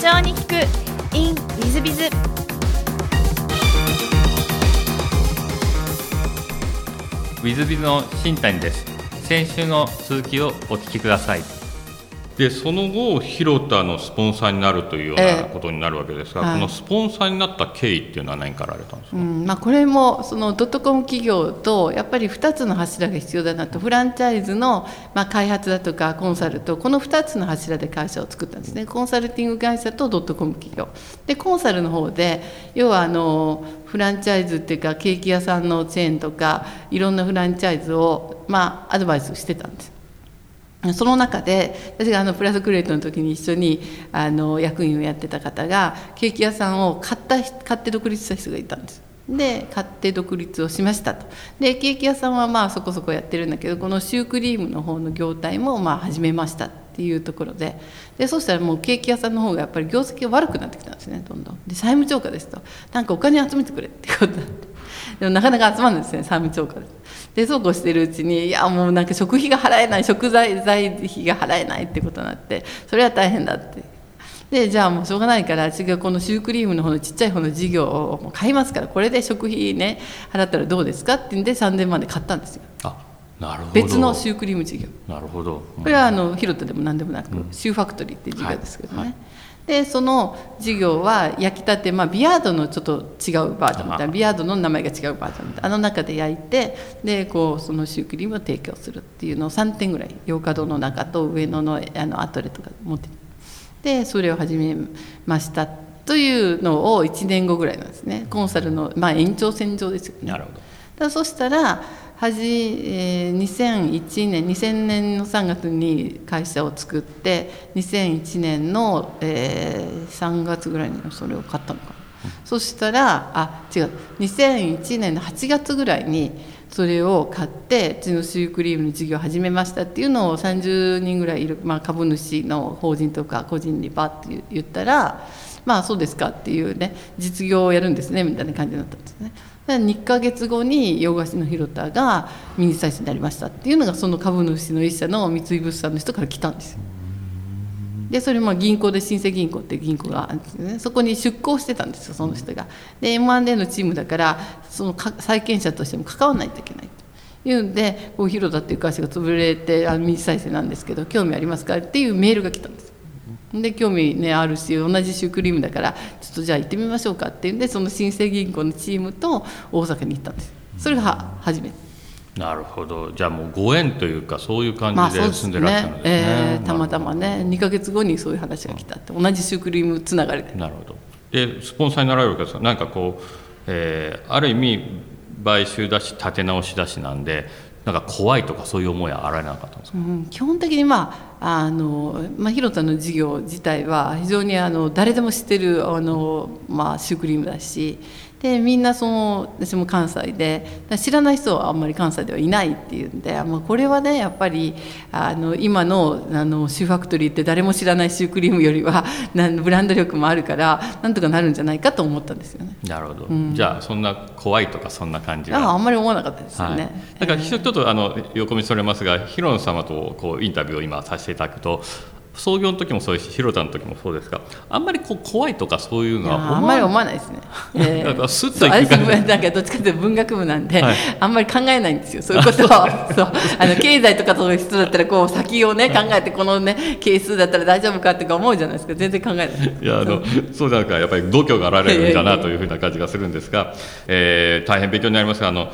長に聞く in ウィズビズ。ウィズビズの新谷です。先週の続きをお聞きください。でその後広田のスポンサーになるというようなことになるわけですが、ええ、このスポンサーになった経緯っていうのは何からあれたんですか、うんまあ、これもそのドットコム企業とやっぱり2つの柱が必要だなとフランチャイズのまあ開発だとかコンサルとこの2つの柱で会社を作ったんですね。コンサルティング会社とドットコム企業。でコンサルの方で要はあのフランチャイズっていうかケーキ屋さんのチェーンとかいろんなフランチャイズをまあアドバイスしてたんですその中で私があのプラスクレートの時に一緒にあの役員をやってた方がケーキ屋さんを買った買って独立した人がいたんです。で買って独立をしましたと。でケーキ屋さんはまあそこそこやってるんだけどこのシュークリームの方の業態もまあ始めましたっていうところで。でそしたらもうケーキ屋さんの方がやっぱり業績が悪くなってきたんですねどんどん。で債務超過ですと。なんかお金集めてくれってことになって。でもなかなか集まるんですね債務超過で。でそうこうしてるうちにいやもうなんか食費が払えない食材材費が払えないってことになってそれは大変だって。でじゃあもうしょうがないから私がこのシュークリームの方のちっちゃい方の事業を買いますからこれで食費ね払ったらどうですかって言うんで3000万で買ったんですよ。あなるほど。別のシュークリーム事業。なるほど、これはあの広田でも何でもなく、うん、シューファクトリーっていう事業ですけどね、はいはいでその事業は焼きたて、まあ、ビアードのちょっと違うバージョンみたいなビアードの名前が違うバージョンみた。いなあの中で焼いてでこうそのシュークリームを提供するっていうのを3点ぐらい洋華堂の中と上野のあのアトレとか持ってでそれを始めましたというのを1年後ぐらいなんですね。コンサルの、まあ、延長線上ですよね。なるほど。だそしたらはじ、えー、2001年2000年の3月に会社を作って2001年の、えー、3月ぐらいにそれを買ったのかな、そしたらあ違う2001年の8月ぐらいにそれを買ってうちのシュークリームの事業を始めましたっていうのを30人ぐらいいる、まあ、株主の法人とか個人にバッて言ったらまあそうですかっていうね実業をやるんですねみたいな感じになったんですね。2か月後に洋菓子の広田がミニサイズになりましたっていうのがその株主の一社の三井物産の人から来たんですよ。でそれも銀行で新生銀行っていう銀行があるんですよねそこに出向してたんですよその人が。で M&A のチームだからその債権者としても関わらないといけないというんでこう広田っていう会社が潰れてあのミニサイズなんですけど興味ありますかっていうメールが来たんです。で興味ねあるし同じシュークリームだからちょっとじゃあ行ってみましょうかっていうんでその新生銀行のチームと大阪に行ったんです。それが初めて。なるほど。じゃあもうご縁というかそういう感じで住んでらっしゃるんですね,、まあ、ねえー、たまたまね2か月後にそういう話が来たって、同じシュークリームつながりでなるほど。でスポンサーになられるわけですかなんかこう、えー、ある意味買収だし立て直しだしなんでなんか怖いとかそういう思いはあられなかったんですか、うん、基本的にまああの、まあ、広田の事業自体は非常にあの誰でも知ってるあの、まあ、シュークリームだしでみんなその私も関西で知らない人はあんまり関西ではいないっていうんで、まあ、これはねやっぱりあの今のあのシューファクトリーって誰も知らないシュークリームよりは ブランド力もあるからなんとかなるんじゃないかと思ったんですよね。なるほど、うん、じゃあそんな怖いとかそんな感じは？ああんまり思わなかったですよね。はい、だからちょっとあの横道それますが広野様とこうインタビューを今させていただくと創業の時もそうですし広田の時もそうですがあんまりこう怖いとかそういうのはあんまり思わないですね。えー、なんかスッといくなんかどっちかというと文学部なんで、はい、あんまり考えないんですよ。そういうことを。そう。あの経済とかそういう人だったらこう先をね考えてこのね係数だったら大丈夫かってか思うじゃないですか。全然考えない。いやあのそう。なんかやっぱり度胸があられるんだなというふうな感じがするんですが、えー、大変勉強になりますがあの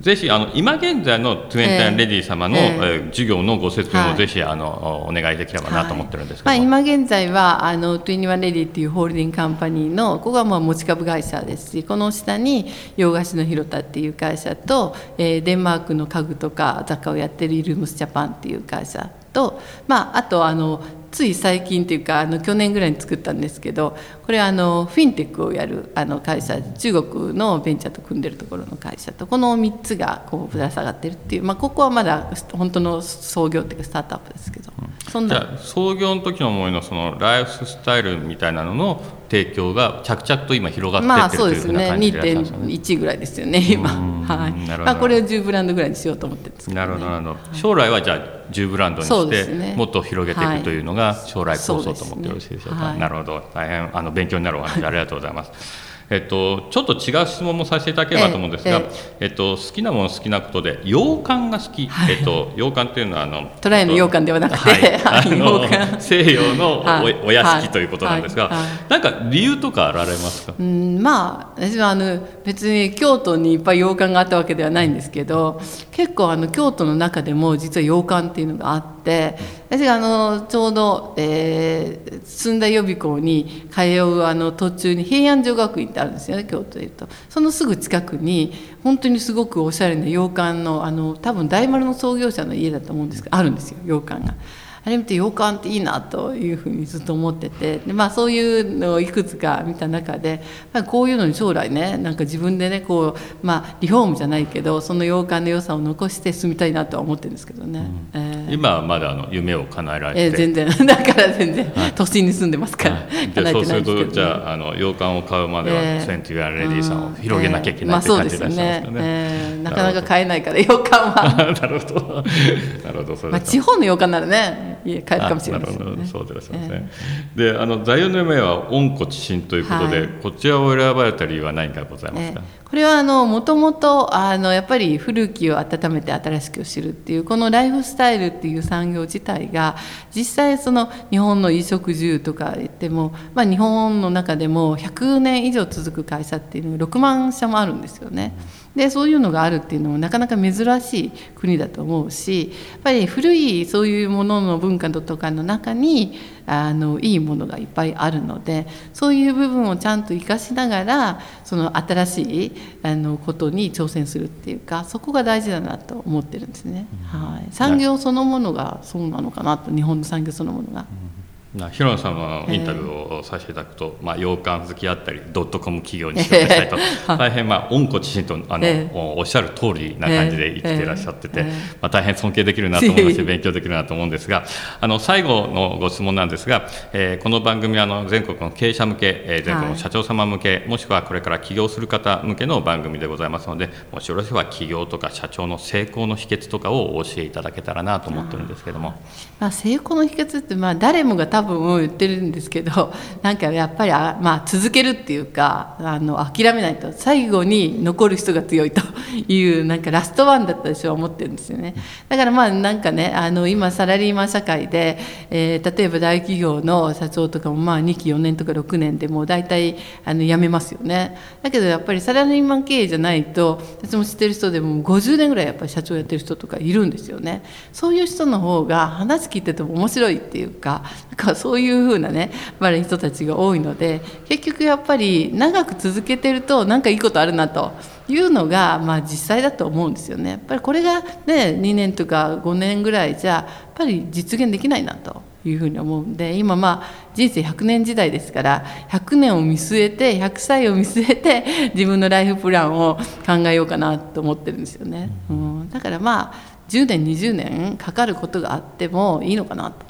ぜひあの今現在のトゥエンタンレディ様の、えー、えー、授業のご説明をぜひ、はい、あのお願いできればなと思持ってるんですけど、まあ、今現在はあの Twenty-One Lady っていうホールディングカンパニーのここがまあ持ち株会社ですしこの下に洋菓子のヒロタっていう会社と、えー、デンマークの家具とか雑貨をやってるイルムスジャパンっていう会社と、まあ、あとあのつい最近というかあの去年ぐらいに作ったんですけどこれはあのフィンテックをやるあの会社中国のベンチャーと組んでるところの会社とこの3つがこうぶら下がってるっていう、まあ、ここはまだ本当の創業っていうかスタートアップですけど。うんそんな。じゃあ創業の時の思いのそのライフスタイルみたいなのの提供が着々と今広がってまあってるというふうな感じでいらっしゃるんですよね。2.1ぐらいですよね今。うん。はい。なるほど。まあこれを10ブランドぐらいにしようと思ってるんですけど、ね、なるほどなるほど。将来はじゃあ10ブランドにしてね。もっと広げていくというのが将来構想と思ってよろしいでしょうか、はい。なるほど。大変あの勉強になるお話ありがとうございます。えっと、ちょっと違う質問もさせていただければと思うんですが、ええっと、好きなもの好きなことで洋館が好き、えっと、洋館っていうのはあのトライの羊羹ではなくてはい。あはいの洋館。西洋のお,、はい。お屋敷ということなんですが、はい。はい。なんか理由とかあられますか、うんまあ私はあの別に京都にいっぱい洋館があったわけではないんですけど結構あの京都の中でも実は洋館っていうのがあって私があのちょうど、えー駿台予備校に通うあの途中に平安女学院ってあるんですよね京都でいうと。そのすぐ近くに本当にすごくおしゃれな洋館のあの多分大丸の創業者の家だと思うんですけどあるんですよ洋館が。あれ見て洋館っていいなというふうにずっと思ってて。で、まあ、そういうのをいくつか見た中で、まあ、こういうのに将来ねなんか自分でねこう、まあ、リフォームじゃないけどその洋館の良さを残して住みたいなとは思ってるんですけどね、えー今はまだあの夢を叶えられて、えー全然。だから全然、都心に住んでますから、はい。叶えてでそうするないんですけど、ね、とじゃああの洋館を買うまでは、えーセンティアレディさんを広げなきゃいけないって感じですよねでいらっしゃいますかね。えーなかなか買えないから洋館は、なるほど、なるほど、そうまあ、地方の洋館ならね家買えるかもしれあないですそうですね。で、あの座右の銘は温故知新ということで、はいこちらを選ばれた理由は何かございますか？ええこれはあのもともとあのやっぱり古きを温めて新しく知るっていうこのライフスタイルっていう産業自体が実際その日本の衣食住とか言っても、まあ、日本の中でも100年以上続く会社っていうのが6万社もあるんですよね。でそういうのがあるっていうのもなかなか珍しい国だと思うしやっぱり古いそういうものの文化とかの中にあのいいものがいっぱいあるのでそういう部分をちゃんと生かしながらその新しいあのことに挑戦するっていうかそこが大事だなと思ってるんですね。はい、産業そのものがそうなのかなと日本の産業そのものが。な広野さんのインタビューをさせていただくと、まあ、洋館好きあったりドットコム企業にしてくださいと、大変まあ温故知新とあの、ええ。おおっしゃる通りな感じで生きていらっしゃってて、ええ。まあ、大変尊敬できるなと思いますし勉強できるなと思うんですがあの最後のご質問なんですが、えーこの番組はあの全国の経営者向け、えー全国の社長様向け、もしくはこれから起業する方向けの番組でございますのでもしよろしければ起業とか社長の成功の秘訣とかをお教えいただけたらなと思ってるんですけども。まあ、成功の秘訣ってまあ誰もが多分分言ってるんですけど なんかやっぱりあ、まあ、続けるっていうかあの諦めないと最後に残る人が強いと いうなんかラストワンだった私は思ってるんですよね。だからまあなんかねあの今サラリーマン社会で、えー例えば大企業の社長とかもまあ2期4年とか6年でもう大体あの辞めますよね。だけどやっぱりサラリーマン経営じゃないと私も知ってる人でも50年ぐらいやっぱり社長やってる人とかいるんですよね。そういう人の方が話聞いてても面白いっていうかなんかそういう風なねやっぱり人たちが多いので結局やっぱり長く続けてるとなんかいいことあるなと。いうのがまあ実際だと思うんですよね。やっぱりこれがね2年とか5年ぐらいじゃやっぱり実現できないなと。いうふうに思うんで今まあ人生100年時代ですから100年を見据えて100歳を見据えて自分のライフプランを考えようかなと思ってるんですよね、うん、だからまあ10年20年かかることがあってもいいのかなと。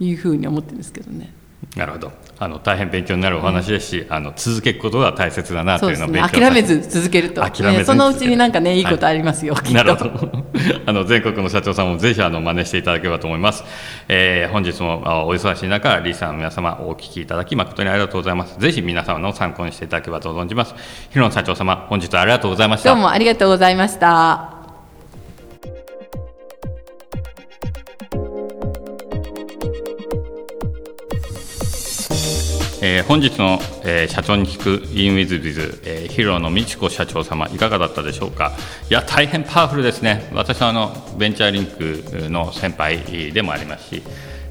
いうふうに思ってるんですけどね。なるほど。あの大変勉強になるお話ですし、あの続けることが大切だなといううのを勉強させて諦めず続けると諦めねそのうちになんかねいいことありますよ、きっと。なるほど。あの全国の社長さんもぜひあの真似していただければと思います、えー本日もあお忙しい中リーの皆様お聞きいただき誠にありがとうございます。ぜひ皆様の参考にしていただければと存じます。広野社長様本日はありがとうございました。どうもありがとうございました。えー本日の、えー社長に聞く InWithBiz、えー、ヒロの美智子社長様いかがだったでしょうか？いや大変パワフルですね。私はあのベンチャーリンクの先輩でもありますし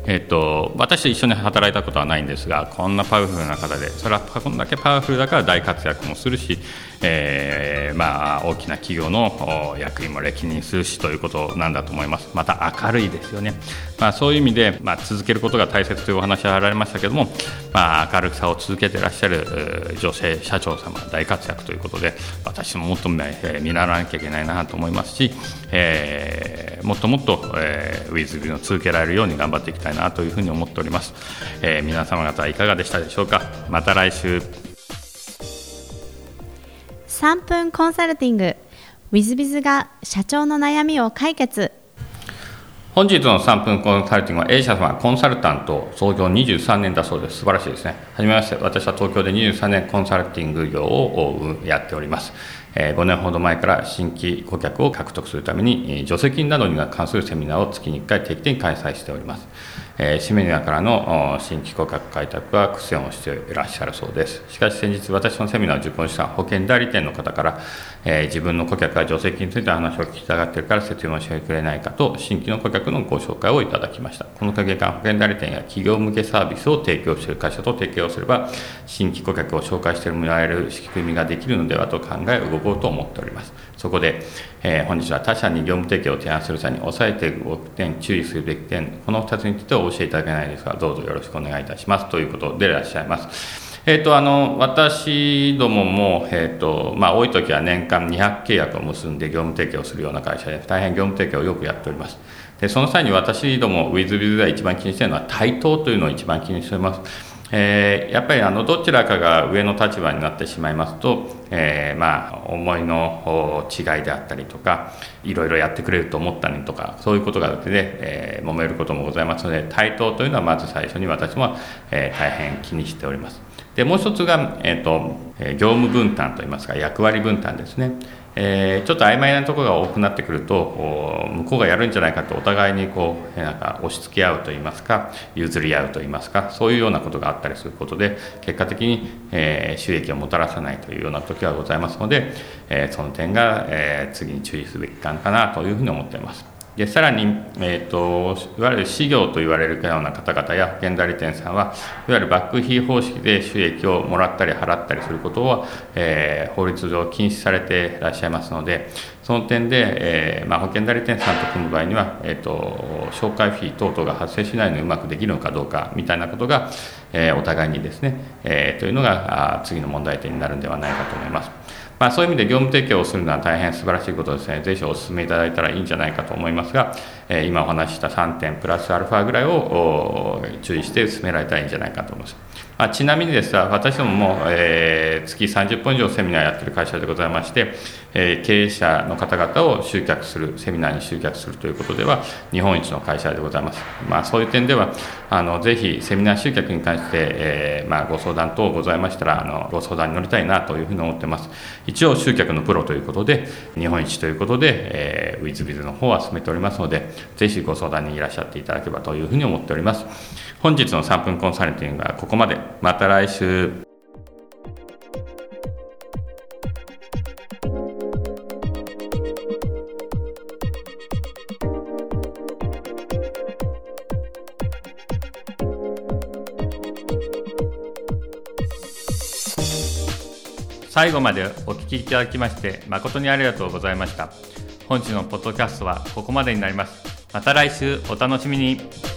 えっと私と一緒に働いたことはないんですがこんなパワフルな方でそれはこんだけパワフルだから大活躍もするし、えーまあ、大きな企業の役員も歴任するしということなんだと思います。また明るいですよね、まあ、そういう意味で、まあ、続けることが大切というお話はあられましたけれども、まあ、明るさを続けていらっしゃる女性社長様大活躍ということで私ももっと、見習わなきゃいけないなと思いますし、えーもっともっと、えー、ウィズビの続けられるように頑張っていきたいなというふうに思っております、えー、皆様方いかがでしたでしょうか。また来週。3分コンサルティング。w i z b i z が社長の悩みを解決。本日の3分コンサルティングは A 社様コンサルタント創業23年だそうです。素晴らしいですね。はじめまして。私は東京で23年コンサルティング業をやっております。5年ほど前から新規顧客を獲得するために助成金などに関するセミナーを月に1回定期的に開催しております、シメニアからの新規顧客開拓は苦戦をしていらっしゃるそうです。しかし先日私のセミナーを受講した保険代理店の方から、えー、自分の顧客が助成金について話を聞きたがっているから説明をしてくれないかと新規の顧客のご紹介をいただきました。この影間保険代理店や企業向けサービスを提供している会社と提携をすれば新規顧客を紹介してもらえる仕組みができるのではと考え動こうと思っております。そこで、えー、本日は他社に業務提携を提案する際に押さえておく点、注意するべき点、この2つについてお教えいただけないですが、どうぞよろしくお願いいたします。ということでいらっしゃいます。えーと、あの私どもも、えーとまあ、多い時は年間200契約を結んで業務提携をするような会社で大変業務提携をよくやっておりますでその際に私ども WithBiz では一番気にしているのは対等というのを一番気にしておりますえー、やっぱりあのどちらかが上の立場になってしまいますと、えー、まあ思いの違いであったりとかいろいろやってくれると思ったのにとかそういうことがあって、ね、えー、揉めることもございますので対等というのはまず最初に私も、えー、大変気にしております。でもう一つが、えーと、業務分担といいますか役割分担ですね。えー、ちょっと曖昧なところが多くなってくると向こうがやるんじゃないかとお互いにこうなんか押し付け合うといいますか譲り合うといいますかそういうようなことがあったりすることで結果的に、えー、収益をもたらさないというような時はございますので、えー、その点が、え次に注意すべきかなというふうに思っています。でさらに、えーと、いわゆる事業と言われるような方々や保険代理店さんはいわゆるバックフィー方式で収益をもらったり払ったりすることは、えー、法律上禁止されていらっしゃいますのでその点で、えーまあ、保険代理店さんと組む場合には、えーと、紹介フィー等々が発生しないのにうまくできるのかどうかみたいなことが、えー、お互いにですね、えー、というのが次の問題点になるんではないかと思います。まあ、そういう意味で業務提供をするのは大変素晴らしいことですね、ぜひお勧めいただいたらいいんじゃないかと思いますが、えー、今お話しした3点プラスアルファぐらいを注意して進められたらいいんじゃないかと思います。あ、ちなみにですが、私どもも、えー、月30本以上セミナーやってる会社でございまして、えー、経営者の方々を集客する、セミナーに集客するということでは、日本一の会社でございます。まあ、そういう点では、あのぜひセミナー集客に関して、えーまあ、ご相談等ございましたらあの、ご相談に乗りたいなというふうに思ってます。一応、集客のプロということで、日本一ということで、えー、ウィズビズの方は進めておりますので、ぜひご相談にいらっしゃっていただければというふうに思っております。本日の3分コンサルティングはここまで。また来週。最後までお聞きいただきまして誠にありがとうございました。本日のポッドキャストはここまでになります。また来週お楽しみに。